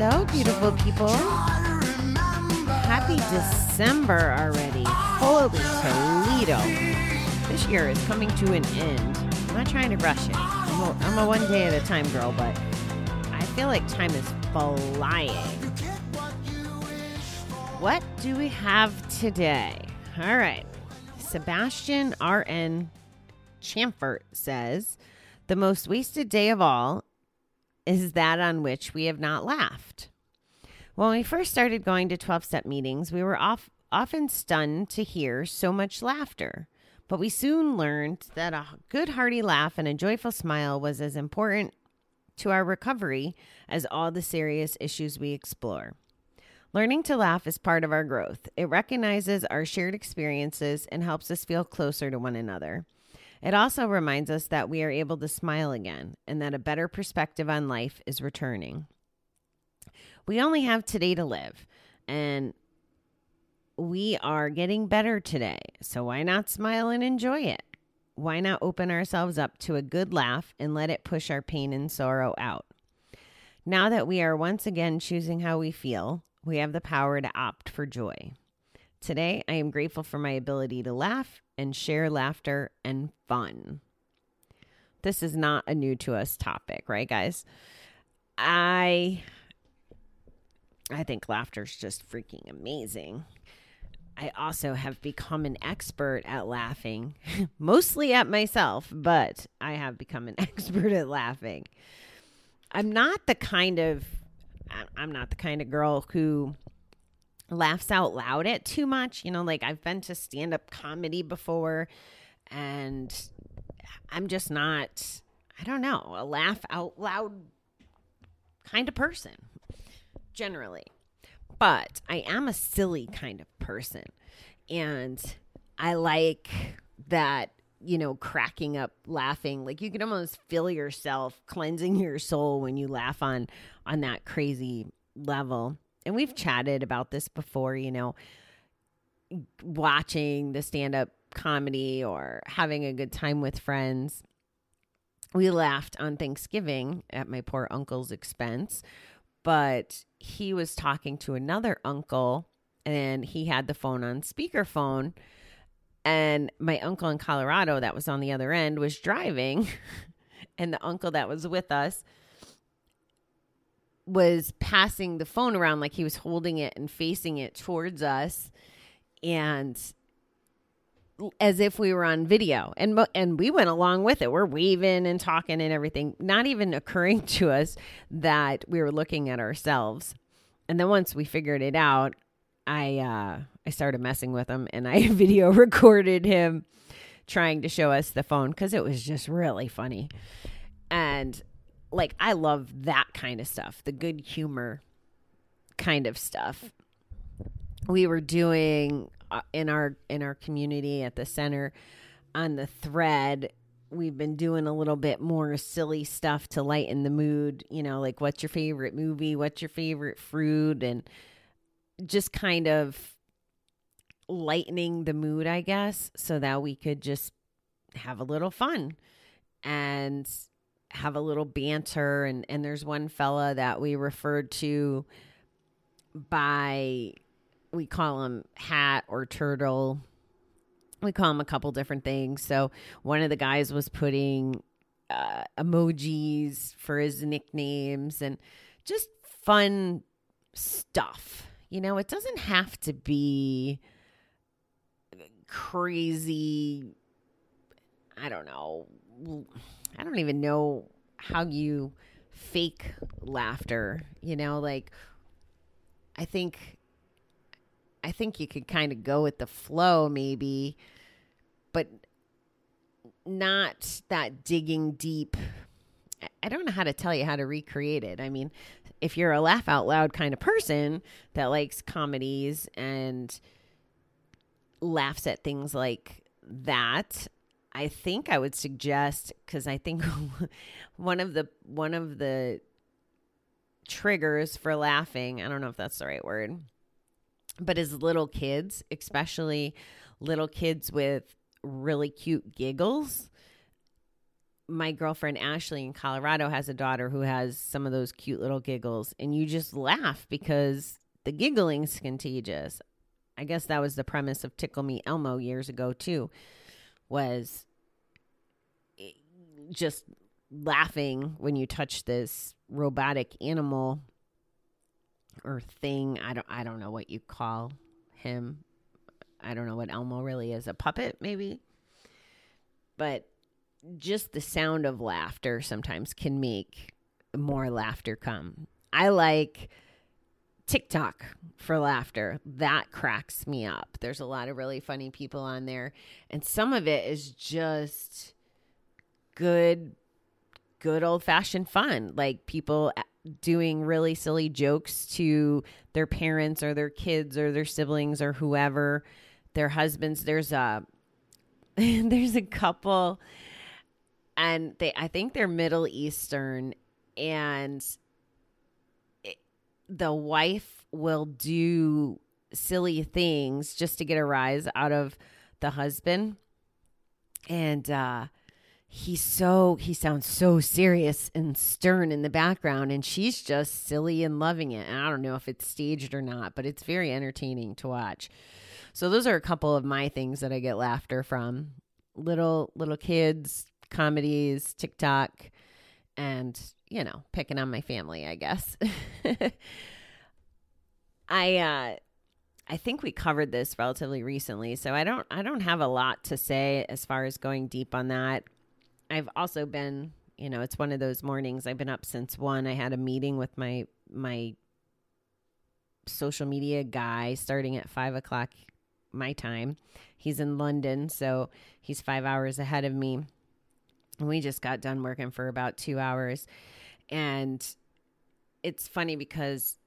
Hello, beautiful people. Happy December already. Holy Toledo. This year is coming to an end. I'm not trying to rush it. I'm a, I'm a one day at a time girl, but I feel like time is flying. What do we have today? All right. Sebastian R.N. Chamfort says, The most wasted day of all is that on which we have not laughed. When we first started going to 12 step meetings, we were off, often stunned to hear so much laughter. But we soon learned that a good hearty laugh and a joyful smile was as important to our recovery as all the serious issues we explore. Learning to laugh is part of our growth. It recognizes our shared experiences and helps us feel closer to one another. It also reminds us that we are able to smile again and that a better perspective on life is returning. We only have today to live, and we are getting better today. So why not smile and enjoy it? Why not open ourselves up to a good laugh and let it push our pain and sorrow out? Now that we are once again choosing how we feel, we have the power to opt for joy. Today, I am grateful for my ability to laugh and share laughter and fun. This is not a new to us topic, right, guys? I I think laughter is just freaking amazing. I also have become an expert at laughing, mostly at myself, but I have become an expert at laughing. I'm not the kind of I'm not the kind of girl who laughs out loud at too much. You know, like I've been to stand up comedy before and I'm just not, I don't know, a laugh out loud kind of person generally. But I am a silly kind of person. And I like that, you know, cracking up laughing. Like you can almost feel yourself cleansing your soul when you laugh on on that crazy level. And we've chatted about this before, you know, watching the stand-up comedy or having a good time with friends. We laughed on Thanksgiving at my poor uncle's expense but he was talking to another uncle and he had the phone on speakerphone and my uncle in Colorado that was on the other end was driving and the uncle that was with us was passing the phone around like he was holding it and facing it towards us. And as if we were on video. And and we went along with it. We're waving and talking and everything. Not even occurring to us that we were looking at ourselves. And then once we figured it out i uh i started messing with him and i video recorded him trying to show us the phone cuz it was just really funny. And like i love that kind of stuff the good humor kind of stuff. We were doing uh, in our in our community at the center on the thread we've been doing a little bit more silly stuff to lighten the mood you know like what's your favorite movie? What's your favorite fruit? And just kind of lightening the mood i guess so that we could just have a little fun. And have a little banter and and there's one fella that we referred to by we call him hat or turtle. We call him a couple different things. So one of the guys was putting uh, emojis for his nicknames and just fun stuff. You know, it doesn't have to be crazy. I don't know. I don't even know how you fake laughter. You know, like I think I think you could kind of go with the flow maybe, but not that digging deep. I- don't know how to tell you how to recreate it. I mean, if you're a laugh out loud kind of person that likes comedies and laughs at things like that, I think I would suggest cuz I think one of the one of the triggers for laughing, I don't know if that's the right word, but as little kids, especially little kids with really cute giggles. My girlfriend Ashley in Colorado has a daughter who has some of those cute little giggles, and you just laugh because the giggling's contagious. I guess that was the premise of Tickle Me Elmo years ago too, was just laughing when you touch this robotic animal or thing. I don't I don't know what you call him. I don't know what Elmo really is. A puppet maybe. But just the sound of laughter sometimes can make more laughter come. I like TikTok for laughter. That cracks me up. There's a lot of really funny people on there, and some of it is just good, good old fashioned fun. Like people doing really silly jokes to their parents or their kids or their siblings or whoever, their husbands. There's a there's a couple and they I think they're Middle Eastern and the wife will do silly things just to get a rise out of the husband. And uh he's so he sounds so serious and stern in the background and she's just silly and loving it. And I don't know if it's staged or not, but it's very entertaining to watch. So those are a couple of my things that I get laughter from. Little little kids, comedies, TikTok, and you know, picking on my family, I guess. I uh I think we covered this relatively recently, so I don't I don't have a lot to say as far as going deep on that. I've also been, you know, it's one of those mornings. I've been up since one. I had a meeting with my my social media guy starting at five o'clock my time. He's in London, so he's five hours ahead of me. And we just got done working for about two hours. And it's funny because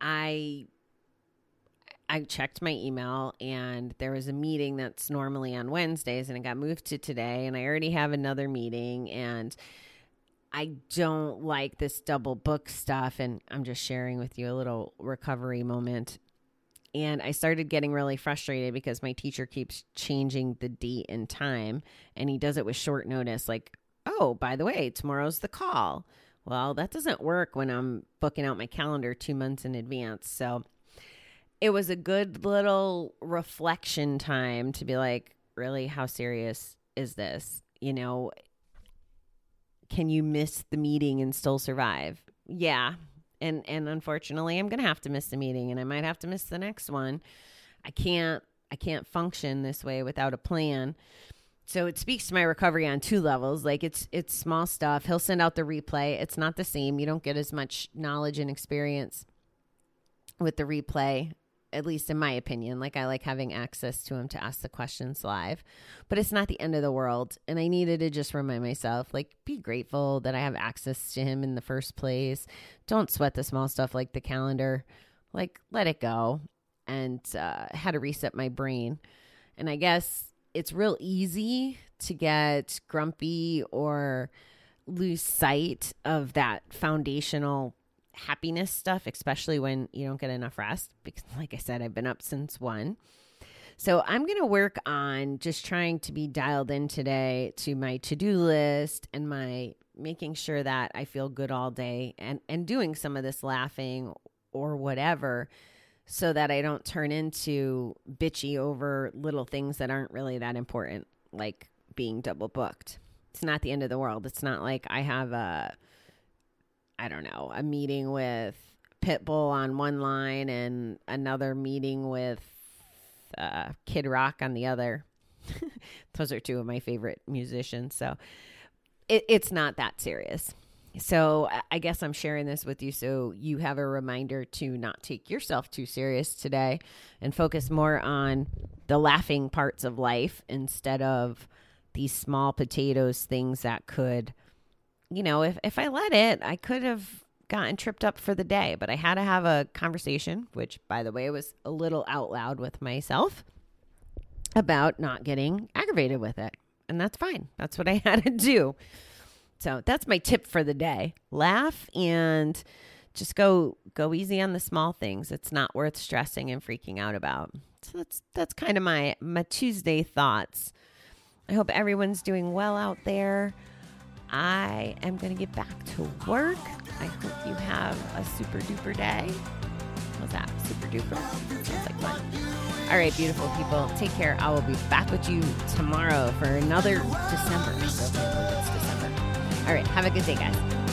I I checked my email and there was a meeting that's normally on Wednesdays and it got moved to today and I already have another meeting and I don't like this double book stuff and I'm just sharing with you a little recovery moment. And I started getting really frustrated because my teacher keeps changing the date and time and he does it with short notice like, "Oh, by the way, tomorrow's the call." Well, that doesn't work when I'm booking out my calendar 2 months in advance. So, it was a good little reflection time to be like, really, how serious is this? You know, can you miss the meeting and still survive? Yeah. And and unfortunately, I'm going to have to miss the meeting and I might have to miss the next one. I can't I can't function this way without a plan. So it speaks to my recovery on two levels. Like it's it's small stuff. He'll send out the replay. It's not the same. You don't get as much knowledge and experience with the replay at least in my opinion. Like I like having access to him to ask the questions live, but it's not the end of the world. And I needed to just remind myself, like, be grateful that I have access to him in the first place. Don't sweat the small stuff like the calendar. Like, let it go. And uh, had to reset my brain. And I guess it's real easy to get grumpy or lose sight of that foundational happiness stuff, especially when you don't get enough rest. Because, like I said, I've been up since one. So I'm going to work on just trying to be dialed in today to my to do list and my making sure that I feel good all day and, and doing some of this laughing or whatever so that I don't turn into bitchy over little things that aren't really that important, like being double booked. It's not the end of the world. It's not like I have a I don't know, a meeting with Pitbull on one line and another meeting with uh, Kid Rock on the other. Those are two of my favorite musicians. So it, it's not that serious. So I guess I'm sharing this with you so you have a reminder to not take yourself too serious today and focus more on the laughing parts of life instead of these small potatoes things that could you know, if, if I let it, I could have gotten tripped up for the day, but I had to have a conversation, which, by the way, was a little out loud with myself about not getting aggravated with it. And that's fine. That's what I had to do. So that's my tip for the day. Laugh and just go go easy on the small things. It's not worth stressing and freaking out about. So that's that's kind of my my Tuesday thoughts. I hope everyone's doing well out there. I am going to get back to work. I hope you have a super duper day. What's that? Super duper? Sounds like fun. All right, beautiful people. Take care. I will be back with you tomorrow for another December. It's December. All right. Have a good day, guys.